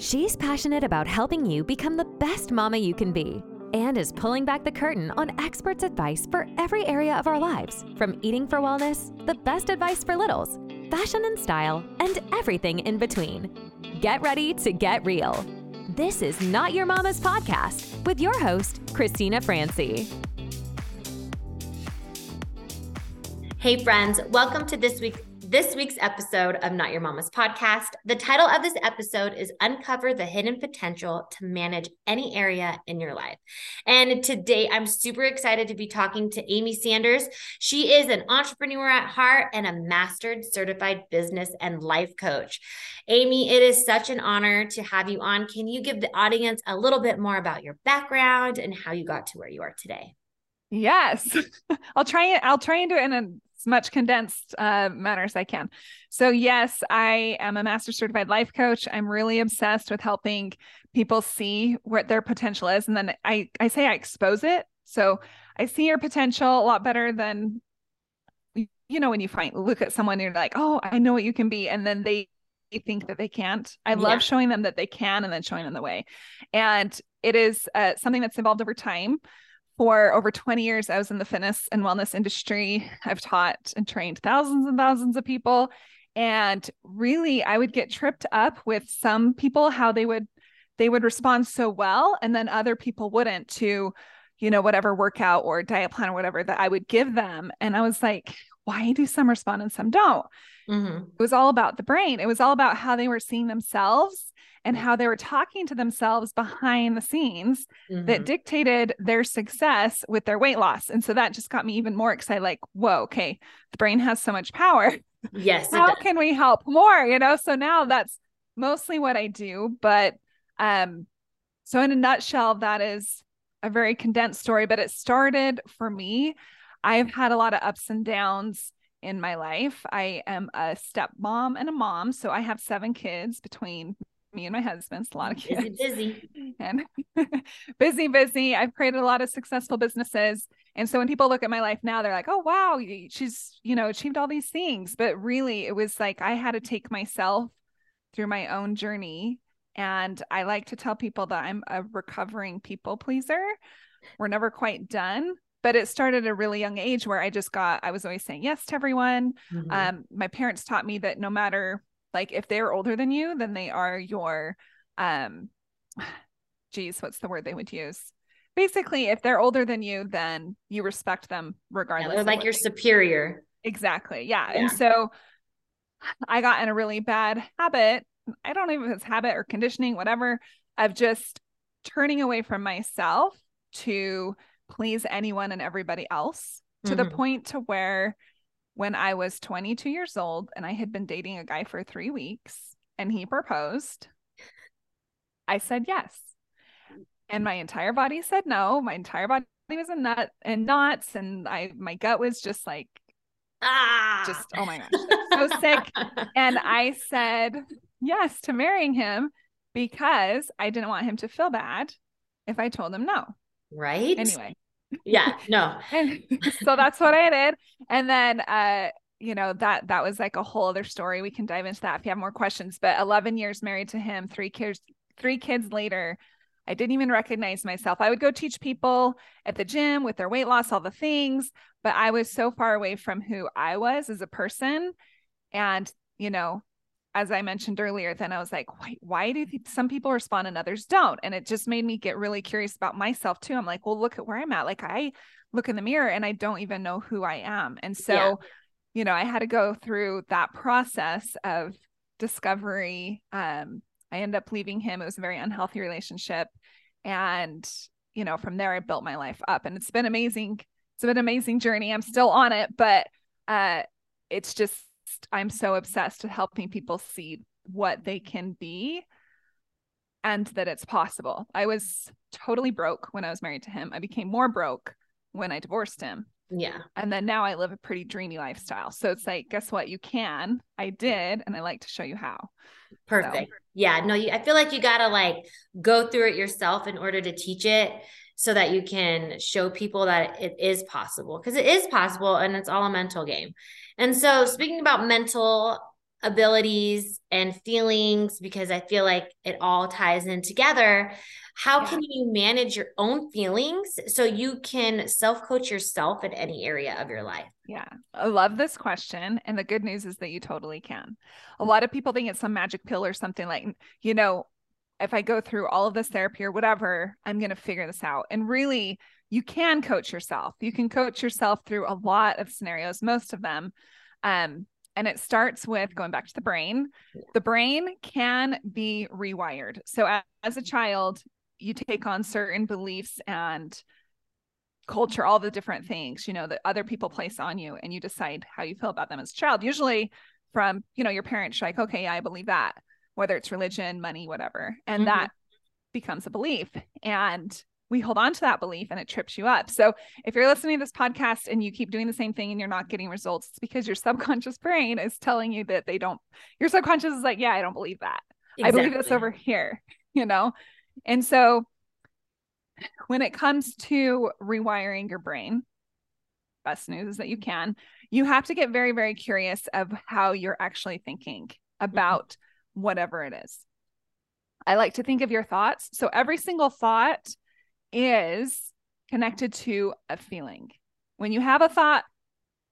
She's passionate about helping you become the best mama you can be and is pulling back the curtain on experts' advice for every area of our lives from eating for wellness, the best advice for littles, fashion and style, and everything in between. Get ready to get real. This is Not Your Momma's Podcast with your host, Christina Francy. Hey, friends, welcome to this week this week's episode of Not Your Momma's podcast. The title of this episode is Uncover the Hidden Potential to Manage Any Area in Your Life. And today I'm super excited to be talking to Amy Sanders. She is an entrepreneur at heart and a mastered certified business and life coach. Amy, it is such an honor to have you on. Can you give the audience a little bit more about your background and how you got to where you are today? Yes, I'll try it. I'll try and do it in a as much condensed uh, manner as I can. So, yes, I am a master certified life coach. I'm really obsessed with helping people see what their potential is. And then I, I say I expose it. So, I see your potential a lot better than, you know, when you find, look at someone, and you're like, oh, I know what you can be. And then they, think that they can't. I love yeah. showing them that they can and then showing them the way. And it is uh, something that's evolved over time for over 20 years, I was in the fitness and wellness industry. I've taught and trained thousands and thousands of people. And really, I would get tripped up with some people, how they would they would respond so well and then other people wouldn't to you know whatever workout or diet plan or whatever that i would give them and i was like why do some respond and some don't mm-hmm. it was all about the brain it was all about how they were seeing themselves and how they were talking to themselves behind the scenes mm-hmm. that dictated their success with their weight loss. And so that just got me even more excited like, whoa, okay, the brain has so much power. Yes. how can we help more? You know, so now that's mostly what I do. But um, so in a nutshell, that is a very condensed story, but it started for me. I've had a lot of ups and downs in my life. I am a stepmom and a mom. So I have seven kids between me and my husband. It's a lot of kids. Busy, busy. And busy, busy. I've created a lot of successful businesses. And so when people look at my life now, they're like, oh, wow, she's, you know, achieved all these things. But really, it was like I had to take myself through my own journey. And I like to tell people that I'm a recovering people pleaser. We're never quite done, but it started at a really young age where I just got, I was always saying yes to everyone. Mm-hmm. Um, my parents taught me that no matter like if they're older than you, then they are your um geez, what's the word they would use? Basically, if they're older than you, then you respect them regardless. Yeah, they're like your superior. Exactly. Yeah. yeah. And so I got in a really bad habit. I don't know if it's habit or conditioning, whatever, of just turning away from myself to please anyone and everybody else to mm-hmm. the point to where when I was 22 years old and I had been dating a guy for three weeks and he proposed, I said yes. And my entire body said no. My entire body was a nut and knots. And I my gut was just like ah just oh my gosh, so sick. And I said yes to marrying him because I didn't want him to feel bad if I told him no. Right. Anyway, yeah no. So that's what i did. And then uh you know that that was like a whole other story. We can dive into that if you have more questions. But 11 years married to him three kids three kids later i didn't even recognize myself. I would go teach people at the gym with their weight loss all the things but i was so far away from who i was as a person. And you know as I mentioned earlier, then I was like, why, why do some people respond and others don't? And it just made me get really curious about myself too. I'm like, well, look at where I'm at. Like I look in the mirror and I don't even know who I am. And so, yeah. you know, I had to go through that process of discovery. Um, I ended up leaving him. It was a very unhealthy relationship. And, you know, from there I built my life up and it's been amazing. It's been an amazing journey. I'm still on it, but uh it's just I'm so obsessed with helping people see what they can be and that it's possible. I was totally broke when I was married to him. I became more broke when I divorced him. Yeah. And then now I live a pretty dreamy lifestyle. So it's like, guess what? You can. I did. And I like to show you how. Perfect. So. Yeah. No, you, I feel like you got to like go through it yourself in order to teach it so that you can show people that it is possible because it is possible and it's all a mental game. And so, speaking about mental abilities and feelings because I feel like it all ties in together. How yeah. can you manage your own feelings so you can self coach yourself in any area of your life? Yeah, I love this question. And the good news is that you totally can. A lot of people think it's some magic pill or something like, you know, if I go through all of this therapy or whatever, I'm going to figure this out. And really, you can coach yourself. You can coach yourself through a lot of scenarios, most of them. Um, and it starts with going back to the brain. The brain can be rewired. So as, as a child, you take on certain beliefs and culture, all the different things, you know, that other people place on you, and you decide how you feel about them as a child. Usually from, you know, your parents, like, okay, yeah, I believe that, whether it's religion, money, whatever. And mm-hmm. that becomes a belief. And we hold on to that belief and it trips you up. So if you're listening to this podcast and you keep doing the same thing and you're not getting results, it's because your subconscious brain is telling you that they don't, your subconscious is like, yeah, I don't believe that. Exactly. I believe this over here, you know? And so when it comes to rewiring your brain, best news is that you can, you have to get very, very curious of how you're actually thinking mm-hmm. about whatever it is. I like to think of your thoughts. So every single thought is connected to a feeling. When you have a thought,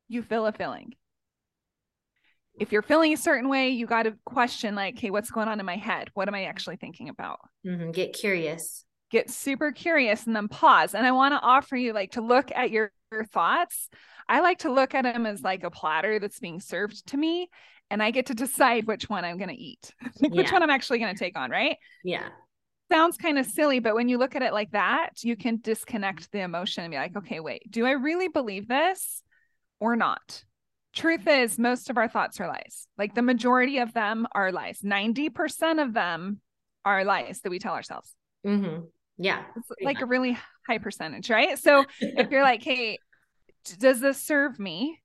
you feel a feeling. If you're feeling a certain way, you got to question, like, hey, what's going on in my head? What am I actually thinking about? Mm-hmm. Get curious. Get super curious and then pause. And I want to offer you, like, to look at your, your thoughts. I like to look at them as like a platter that's being served to me and I get to decide which one I'm going to eat, which yeah. one I'm actually going to take on, right? Yeah sounds kind of silly, but when you look at it like that, you can disconnect the emotion and be like, okay, wait, do I really believe this or not? Truth is, most of our thoughts are lies. Like the majority of them are lies. 90% of them are lies that we tell ourselves. Mm-hmm. Yeah. It's like much. a really high percentage, right? So if you're like, hey, does this serve me?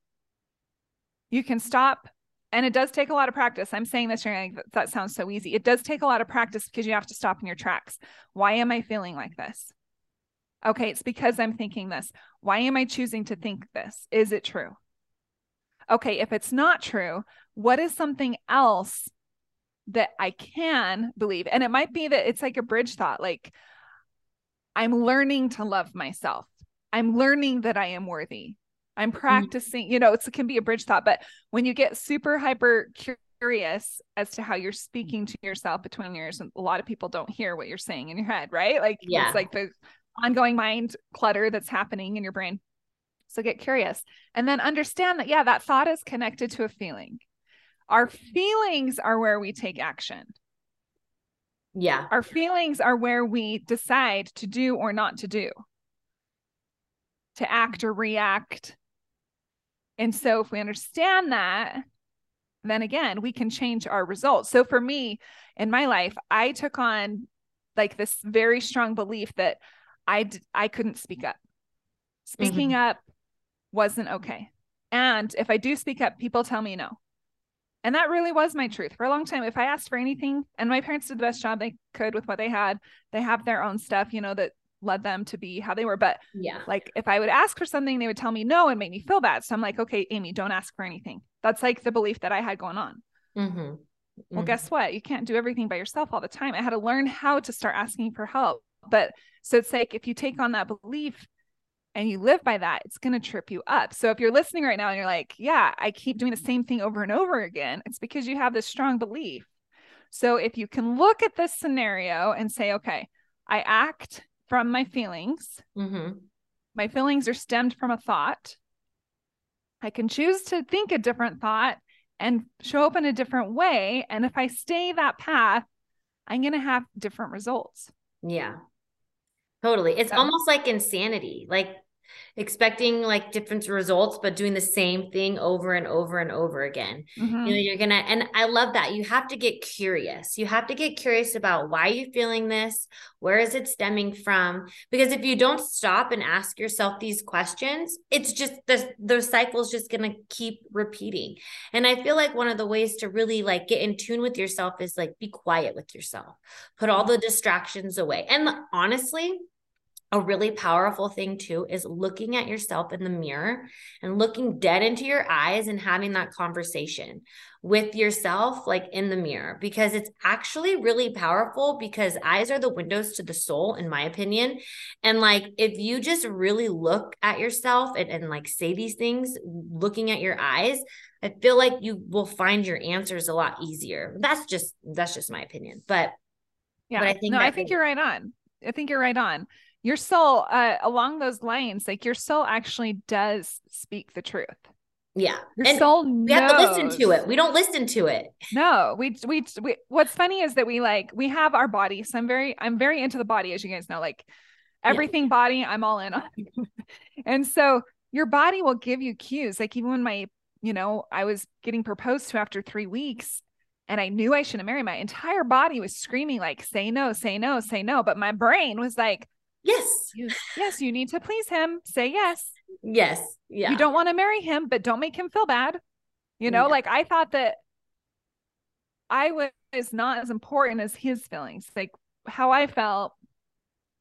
You can stop and it does take a lot of practice. I'm saying this, you're like, that sounds so easy. It does take a lot of practice because you have to stop in your tracks. Why am I feeling like this? Okay, it's because I'm thinking this. Why am I choosing to think this? Is it true? Okay, if it's not true, what is something else that I can believe? And it might be that it's like a bridge thought, like I'm learning to love myself. I'm learning that I am worthy. I'm mm-hmm. practicing, you know, it can be a bridge thought, but when you get super hyper curious as to how you're speaking to yourself between yours, and a lot of people don't hear what you're saying in your head, right? Like yeah. it's like the ongoing mind clutter that's happening in your brain. So get curious and then understand that, yeah, that thought is connected to a feeling. Our feelings are where we take action. Yeah. Our feelings are where we decide to do or not to do, to act or react and so if we understand that, then again, we can change our results. So for me in my life, I took on like this very strong belief that I d- I couldn't speak up. Speaking mm-hmm. up wasn't okay. And if I do speak up, people tell me no. And that really was my truth for a long time. If I asked for anything, and my parents did the best job they could with what they had, they have their own stuff, you know, that led them to be how they were. But yeah, like if I would ask for something, they would tell me no and make me feel bad. So I'm like, okay, Amy, don't ask for anything. That's like the belief that I had going on. Mm-hmm. Mm-hmm. Well, guess what? You can't do everything by yourself all the time. I had to learn how to start asking for help. But so it's like if you take on that belief and you live by that, it's going to trip you up. So if you're listening right now and you're like, yeah, I keep doing the same thing over and over again, it's because you have this strong belief. So if you can look at this scenario and say, okay, I act from my feelings. Mm-hmm. My feelings are stemmed from a thought. I can choose to think a different thought and show up in a different way. And if I stay that path, I'm going to have different results. Yeah, totally. It's so. almost like insanity. Like expecting like different results but doing the same thing over and over and over again. Mm-hmm. you know you're gonna and i love that you have to get curious. You have to get curious about why you're feeling this where is it stemming from? Because if you don't stop and ask yourself these questions it's just the the cycle's just gonna keep repeating. And i feel like one of the ways to really like get in tune with yourself is like be quiet with yourself. Put all the distractions away. And honestly a really powerful thing too is looking at yourself in the mirror and looking dead into your eyes and having that conversation with yourself like in the mirror because it's actually really powerful because eyes are the windows to the soul in my opinion. And like if you just really look at yourself and, and like say these things looking at your eyes i feel like you will find your answers a lot easier. That's just that's just my opinion but yeah. but i think no i think you're right on. I think you're right on your soul uh, along those lines like your soul actually does speak the truth. Yeah. Your and soul we knows. have to listen to it. we don't listen to it. No we, we we what's funny is that we like we have our body. So i'm very i'm very into the body as you guys know like everything yeah. body i'm all in on. And so your body will give you cues. Like even when my you know i was getting proposed to after three weeks and i knew i shouldn't marry my entire body was screaming like say no say no say no. But my brain was like Yes. You, yes, you need to please him. Say yes. Yes. Yeah. You don't want to marry him, but don't make him feel bad. You know, yeah. like I thought that I was not as important as his feelings. Like how I felt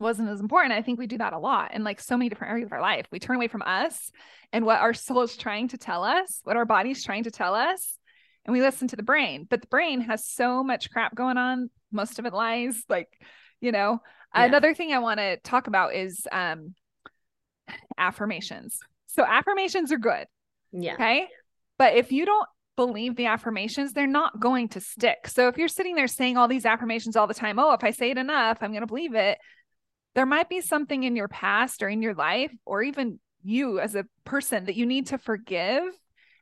wasn't as important. I think we do that a lot in like so many different areas of our life. We turn away from us and what our soul is trying to tell us, what our body's trying to tell us, and we listen to the brain. But the brain has so much crap going on. Most of it lies. Like, you know, yeah. Another thing I want to talk about is um, affirmations. So affirmations are good. Yeah. Okay. But if you don't believe the affirmations, they're not going to stick. So if you're sitting there saying all these affirmations all the time, oh, if I say it enough, I'm going to believe it. There might be something in your past or in your life, or even you as a person that you need to forgive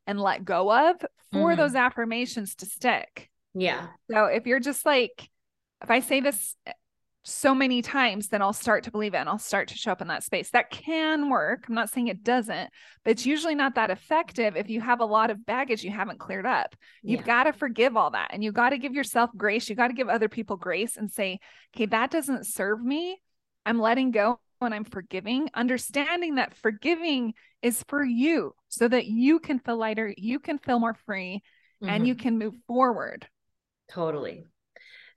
and let go of for mm-hmm. those affirmations to stick. Yeah. So if you're just like, if I say this so many times, then I'll start to believe it and I'll start to show up in that space. That can work. I'm not saying it doesn't, but it's usually not that effective if you have a lot of baggage you haven't cleared up. You've yeah. got to forgive all that and you've got to give yourself grace. You got to give other people grace and say, okay, that doesn't serve me. I'm letting go and I'm forgiving, understanding that forgiving is for you so that you can feel lighter, you can feel more free, mm-hmm. and you can move forward. Totally.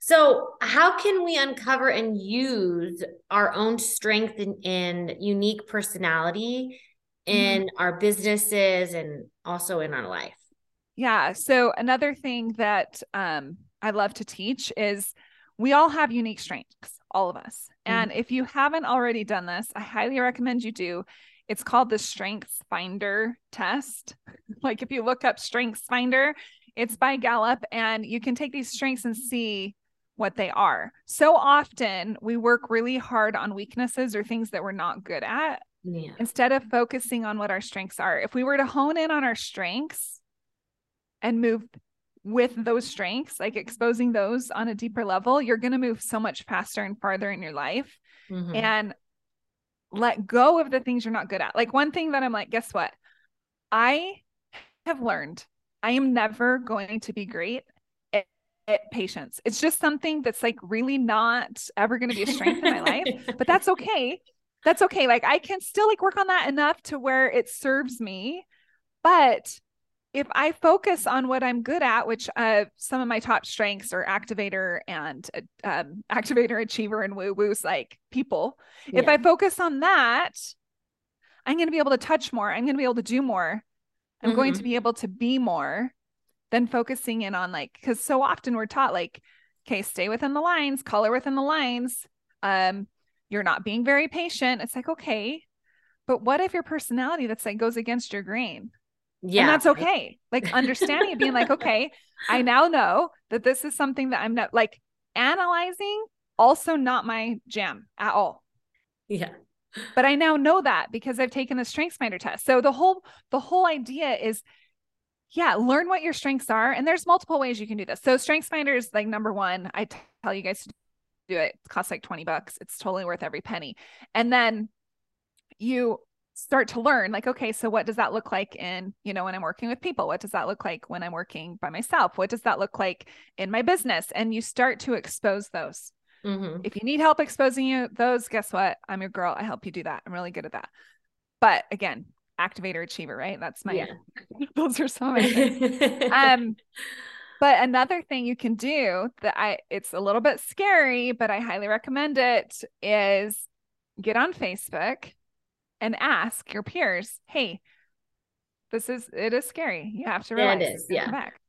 So, how can we uncover and use our own strength and, and unique personality in mm-hmm. our businesses and also in our life? Yeah. So, another thing that um, I love to teach is we all have unique strengths, all of us. Mm-hmm. And if you haven't already done this, I highly recommend you do. It's called the Strengths Finder test. like if you look up Strengths Finder, it's by Gallup, and you can take these strengths and see what they are. So often we work really hard on weaknesses or things that we're not good at yeah. instead of focusing on what our strengths are. If we were to hone in on our strengths and move with those strengths, like exposing those on a deeper level, you're going to move so much faster and farther in your life mm-hmm. and let go of the things you're not good at. Like one thing that I'm like, guess what? I have learned I am never going to be great patience. It's just something that's like really not ever going to be a strength in my life, but that's okay. That's okay. Like I can still like work on that enough to where it serves me. But if I focus on what I'm good at, which uh, some of my top strengths are activator and uh, um, activator, achiever, and woo woo's like people. Yeah. If I focus on that, I'm going to be able to touch more. I'm going to be able to do more. I'm mm-hmm. going to be able to be more than focusing in on like because so often we're taught like okay stay within the lines color within the lines um you're not being very patient. It's like okay but what if your personality that's like goes against your grain? Yeah. and that's okay. Like understanding it being like okay i now know that this is something that i'm not like analyzing also not my jam at all. Yeah. But i now know that because i've taken the strengths finder test. So the whole the whole idea is yeah, learn what your strengths are. And there's multiple ways you can do this. So Strengths Finder is like number one. I tell you guys to do it. It costs like 20 bucks. It's totally worth every penny. And then you start to learn like, okay, so what does that look like in, you know, when I'm working with people? What does that look like when I'm working by myself? What does that look like in my business? And you start to expose those. Mm-hmm. If you need help exposing you those, guess what? I'm your girl. I help you do that. I'm really good at that. But again, activator achiever, right? That's my yeah. those are some um but another thing you can do that I it's a little bit scary, but I highly recommend it is get on Facebook and ask your peers, hey, this is it is scary. You have to realize yeah, it is. Yeah. Back.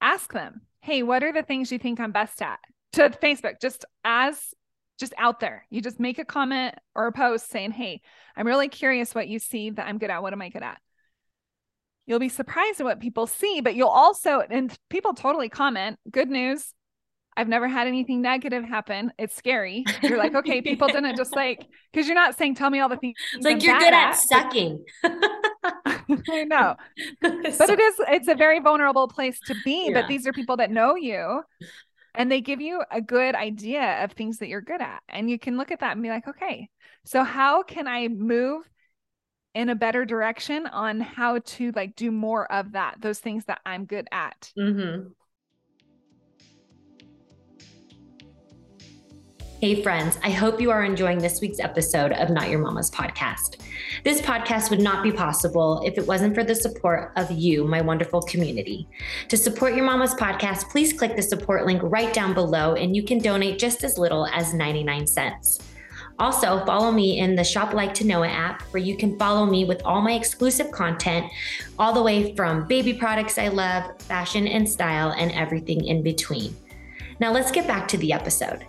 Ask them, hey, what are the things you think I'm best at? To Facebook, just as just out there. You just make a comment or a post saying, Hey, I'm really curious what you see that I'm good at. What am I good at? You'll be surprised at what people see, but you'll also, and people totally comment, good news. I've never had anything negative happen. It's scary. You're like, okay, people didn't just like, because you're not saying, tell me all the things. It's like you're good at, at sucking. I know. But it is, it's a very vulnerable place to be. Yeah. But these are people that know you and they give you a good idea of things that you're good at. And you can look at that and be like, okay, so how can I move in a better direction on how to like do more of that, those things that I'm good at? Mm-hmm. Hey, friends, I hope you are enjoying this week's episode of Not Your Momma's podcast. This podcast would not be possible if it wasn't for the support of you, my wonderful community. To support Your Momma's podcast, please click the support link right down below, and you can donate just as little as 99 cents. Also, follow me in the Shop Like to Know It app, where you can follow me with all my exclusive content, all the way from baby products I love, fashion and style, and everything in between. Now, let's get back to the episode.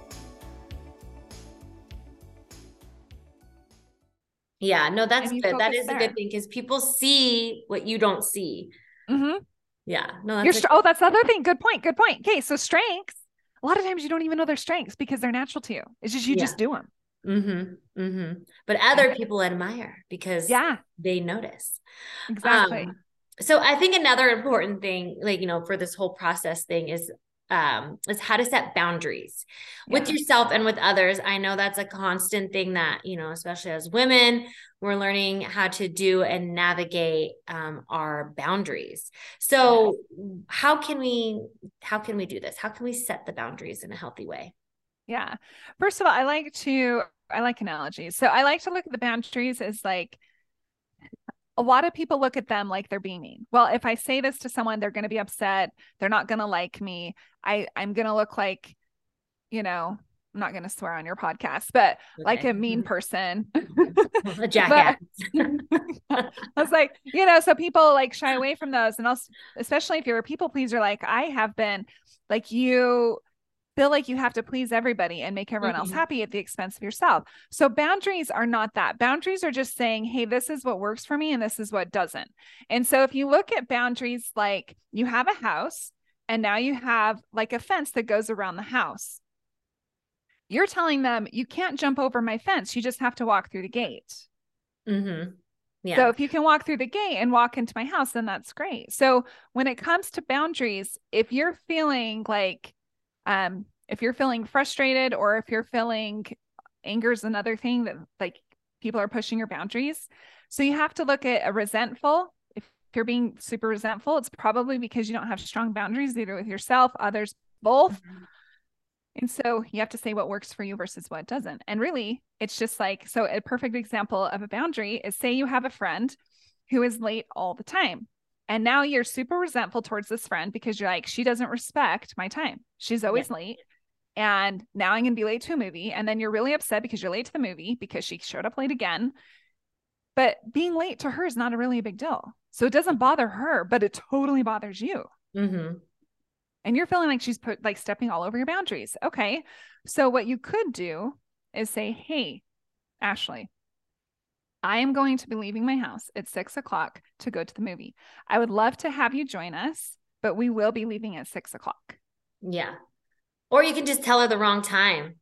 Yeah, no, that's good. That is there. a good thing because people see what you don't see. Mm-hmm. Yeah, no, that's oh, that's the other thing. Good point. Good point. Okay, so strengths. A lot of times you don't even know their strengths because they're natural to you. It's just you yeah. just do them. Mm-hmm. Mm-hmm. But other people admire because yeah, they notice. Exactly. Um, so I think another important thing, like you know, for this whole process thing is um, is how to set boundaries yeah. with yourself and with others. I know that's a constant thing that, you know, especially as women, we're learning how to do and navigate um, our boundaries. So how can we, how can we do this? How can we set the boundaries in a healthy way? Yeah. First of all, I like to, I like analogies. So I like to look at the boundaries as like, a lot of people look at them like they're being mean. Well, if I say this to someone, they're going to be upset. They're not going to like me. I I'm going to look like, you know, I'm not going to swear on your podcast, but okay. like a mean person, a jackass. I was like, you know, so people like shy away from those, and also, especially if you're a people pleaser, like I have been, like you feel like you have to please everybody and make everyone mm-hmm. else happy at the expense of yourself. So boundaries are not that. Boundaries are just saying, hey, this is what works for me and this is what doesn't. And so if you look at boundaries like you have a house and now you have like a fence that goes around the house. You're telling them you can't jump over my fence. You just have to walk through the gate. Mm-hmm. Yeah. So if you can walk through the gate and walk into my house, then that's great. So when it comes to boundaries, if you're feeling like um, if you're feeling frustrated or if you're feeling anger is another thing that like people are pushing your boundaries. So you have to look at a resentful. If you're being super resentful, it's probably because you don't have strong boundaries either with yourself, others, both. Mm-hmm. And so you have to say what works for you versus what doesn't. And really, it's just like so a perfect example of a boundary is say you have a friend who is late all the time. And now you're super resentful towards this friend because you're like, she doesn't respect my time. She's always yeah. late. And now I'm going to be late to a movie. And then you're really upset because you're late to the movie because she showed up late again. But being late to her is not a really a big deal. So it doesn't bother her, but it totally bothers you. Mm-hmm. And you're feeling like she's put like stepping all over your boundaries. Okay. So what you could do is say, Hey, Ashley, I am going to be leaving my house at six o'clock to go to the movie. I would love to have you join us, but we will be leaving at six o'clock. Yeah. Or you can just tell her the wrong time.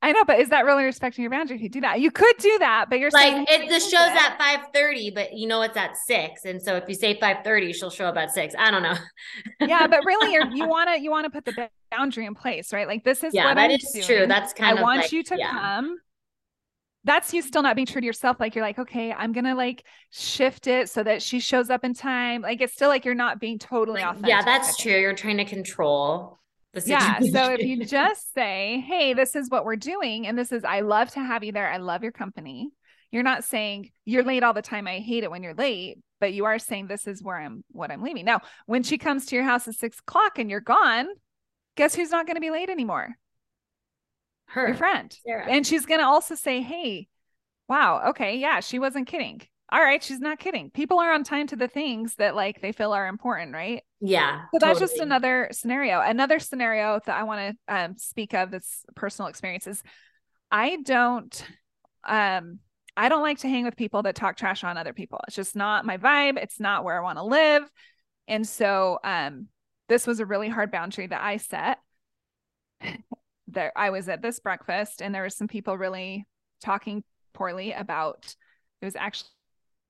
I know, but is that really respecting your boundary if you do that? You could do that, but you're like saying, it, the show's at five thirty, but you know it's at six, and so if you say five thirty, she'll show up at six. I don't know. yeah, but really, you're, you want to you want to put the boundary in place, right? Like this is yeah, what that I'm is doing. true. That's kind of I of want like, you to yeah. come that's you still not being true to yourself. Like you're like, okay, I'm gonna like shift it so that she shows up in time. Like it's still like you're not being totally authentic. Yeah, that's true. You're trying to control the situation. Yeah. So if you just say, hey, this is what we're doing, and this is I love to have you there. I love your company. You're not saying you're late all the time. I hate it when you're late, but you are saying this is where I'm what I'm leaving. Now, when she comes to your house at six o'clock and you're gone, guess who's not going to be late anymore? Her your friend. Sarah. And she's going to also say, Hey, wow, okay, yeah, she wasn't kidding. All right, she's not kidding. People are on time to the things that like they feel are important, right? Yeah. So that's just another scenario. Another scenario that I want to um, speak of that's personal experiences. I don't um I don't like to hang with people that talk trash on other people. It's just not my vibe. It's not where I want to live. And so um this was a really hard boundary that I set. There I was at this breakfast and there was some people really talking poorly about it was actually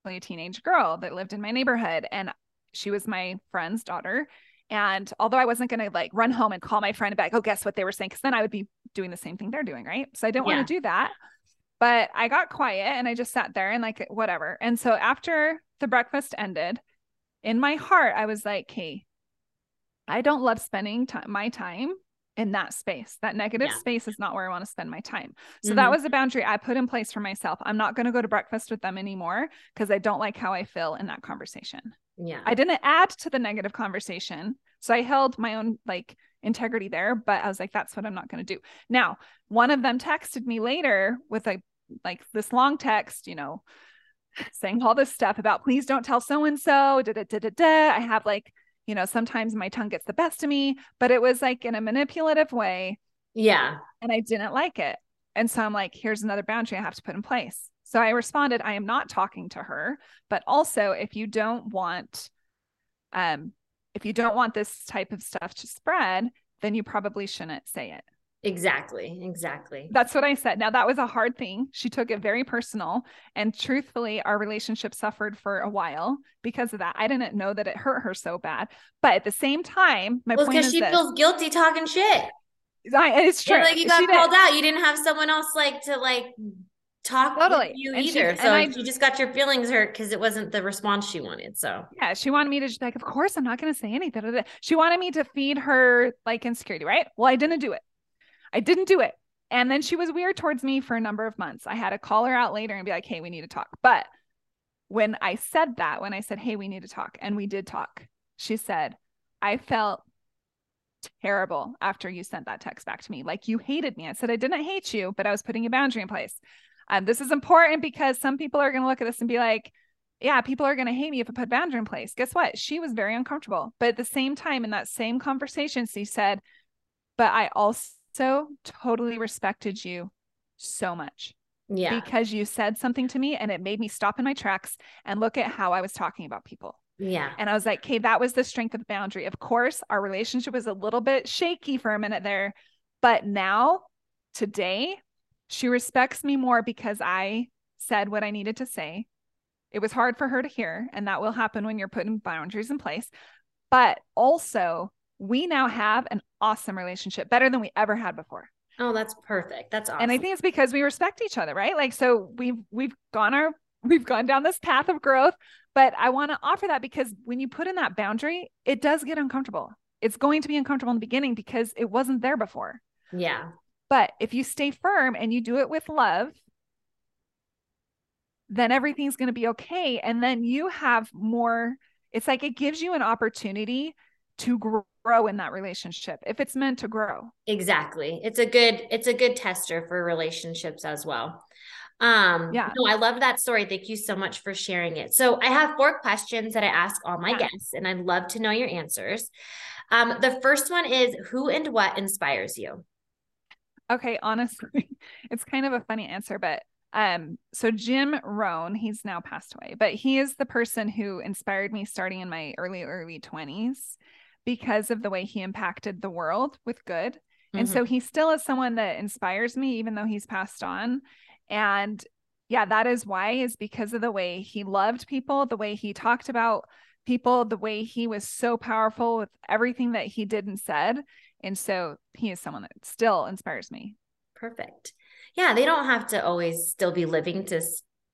a teenage girl that lived in my neighborhood and she was my friend's daughter and although I wasn't going to like run home and call my friend back, oh, guess what they were saying? Because then I would be doing the same thing they're doing. Right. So I didn't Yeah. want to do that. But I got quiet and I just sat there and like, whatever. And so after the breakfast ended, in my heart, I was like, hey, I don't love spending ti my time in that space. That negative Yeah. space is not where I want to spend my time. So that Mhm. was a boundary I put in place for myself. I'm not going to go to breakfast with them anymore because I don't like how I feel in that conversation. yeah. I didn't add to the negative conversation. So I held my own like integrity there, but I was like, that's what I'm not going to do. Now, one of them texted me later with a like this long text, you know, saying all this stuff about please don't tell so and so. Da da da da da. I have like, you know, sometimes my tongue gets the best of me, but it was like in a manipulative way yeah. and I didn't like it. And so I'm like, here's another boundary I have to put in place. So I responded, I am not talking to her, but also if you don't want um if you don't want this type of stuff to spread, then you probably shouldn't say it. Exactly. Exactly. That's what I said. Now that was a hard thing. She took it very personal and truthfully our relationship suffered for a while because of that. I didn't know that it hurt her so bad. But at the same time, my well, point because is she this. feels guilty talking shit. I, it's true. Like you got She did. called out. You didn't have someone else like to like talk Totally. with you And either. and so I- you just got your feelings hurt because it wasn't the response she wanted. So Yeah, she wanted me to just like, of course, I'm not going to say anything. da, da, da." She wanted me to feed her like insecurity, right? Well, I didn't do it. I didn't do it. And then she was weird towards me for a number of months. I had to call her out later and be like, hey, we need to talk. But when I said that, when I said, hey, we need to talk, and we did talk, she said, I felt terrible after you sent that text back to me. Like you hated me. I said, I didn't hate you, but I was putting a boundary in place. Um, this is important because some people are going to look at this and be like, yeah, people are going to hate me if I put boundary in place. Guess what? She was very uncomfortable. But at the same time, in that same conversation, she said, but I also totally respected you so much yeah. because you said something to me and it made me stop in my tracks and look at how I was talking about people. Yeah. And I was like, okay, that was the strength of the boundary. Of course, our relationship was a little bit shaky for a minute there, but now, today, she respects me more because I said what I needed to say. It was hard for her to hear, and that will happen when you're putting boundaries in place. But also, we now have an awesome relationship, better than we ever had before. Oh, that's perfect. That's awesome. And I think it's because we respect each other, right? Like so we've we've gone our we've gone down this path of growth, but I want to offer that because when you put in that boundary, it does get uncomfortable. It's going to be uncomfortable in the beginning because it wasn't there before. yeah. But if you stay firm and you do it with love, then everything's going to be okay and then you have more it's like it gives you an opportunity to grow in that relationship if it's meant to grow. Exactly. It's a good it's a good tester for relationships as well. Um Yeah. no, I love that story. Thank you so much for sharing it. So I have four questions that I ask all my Yeah. guests and I'd love to know your answers. Um the first one is who and what inspires you? Okay, honestly, it's kind of a funny answer, but um, so Jim Rohn, he's now passed away, but he is the person who inspired me starting in my early, early 20s because of the way he impacted the world with good. And Mhm. so he still is someone that inspires me, even though he's passed on. And yeah, that is why, is because of the way he loved people, the way he talked about people, the way he was so powerful with everything that he did and said. And so he is someone that still inspires me. Perfect. Yeah, they don't have to always still be living to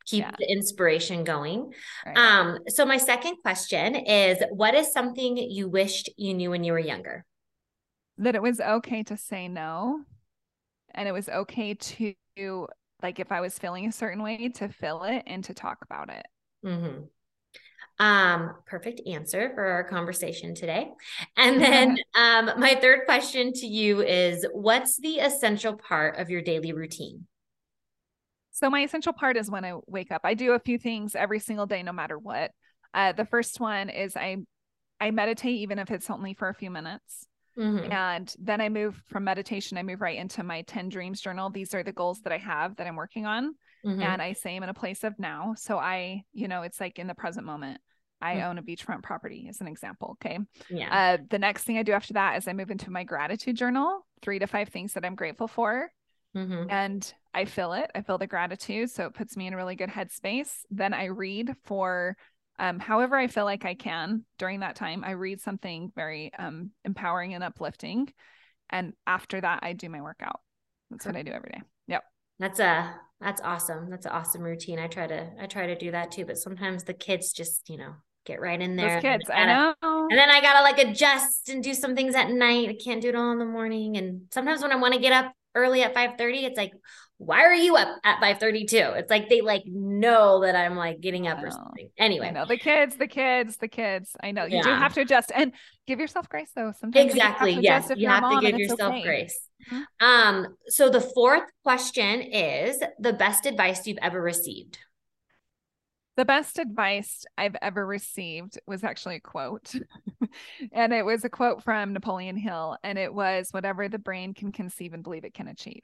keep Yeah. the inspiration going. Right. Um so my second question is what is something you wished you knew when you were younger? that it was okay to say no. And it was okay to, like, if I was feeling a certain way, to feel it and to talk about it. hmm Um, perfect answer for our conversation today. And then um, my third question to you is what's the essential part of your daily routine? So my essential part is when I wake up. I do a few things every single day, no matter what. Uh, the first one is I I meditate, even if it's only for a few minutes. Mm-hmm. And then I move from meditation, I move right into my 10 dreams journal. These are the goals that I have that I'm working on. Mm-hmm. And I say I'm in a place of now. So I, you know, it's like in the present moment. I mm-hmm. own a beachfront property as an example. Okay. Yeah. Uh, the next thing I do after that is I move into my gratitude journal, three to five things that I'm grateful for. Mm-hmm. And I fill it. I fill the gratitude. So it puts me in a really good headspace. Then I read for um, however I feel like I can during that time. I read something very um, empowering and uplifting. And after that, I do my workout. That's what I do every day. Yep. That's a that's awesome. That's an awesome routine. I try to I try to do that too, but sometimes the kids just, you know, get right in there. Those kids, I, gotta, I know. And then I gotta like adjust and do some things at night. I can't do it all in the morning. And sometimes when I want to get up early at 5 30, it's like, why are you up at 532 it's like they like know that i'm like getting up or something. Anyway. I know. The kids the kids the kids. I know. You yeah. do have to adjust. And give yourself grace though. Sometimes exactly. you yes. you have to give yourself okay. grace. Mm-hmm. um so the fourth question is the best advice you've ever received the best advice I've ever received was actually a quote. and it was a quote from Napoleon Hill. And it was, whatever the brain can conceive and believe it can achieve.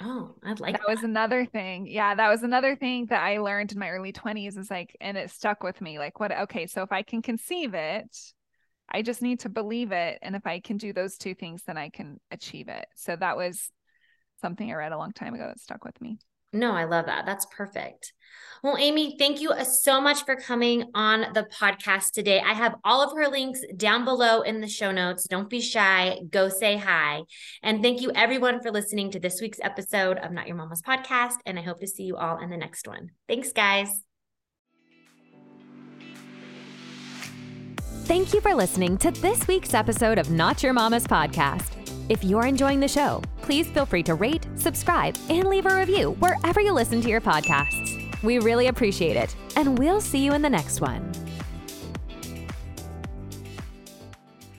Oh, I'd like that, that was another thing. Yeah, that was another thing that I learned in my early 20s is like and it stuck with me. Like what okay, so if I can conceive it, I just need to believe it and if I can do those two things then I can achieve it. So that was something I read a long time ago that stuck with me. No, I love that. That's perfect. Well, Amy, thank you uh, so much for coming on the podcast today. I have all of her links down below in the show notes. Don't be shy, go say hi. And thank you, everyone, for listening to this week's episode of Not Your Momma's Podcast. And I hope to see you all in the next one. Thanks, guys. Thank you for listening to this week's episode of Not Your Momma's Podcast. If you're enjoying the show, please feel free to rate, subscribe, and leave a review wherever you listen to your podcasts. We really appreciate it, and we'll see you in the next one.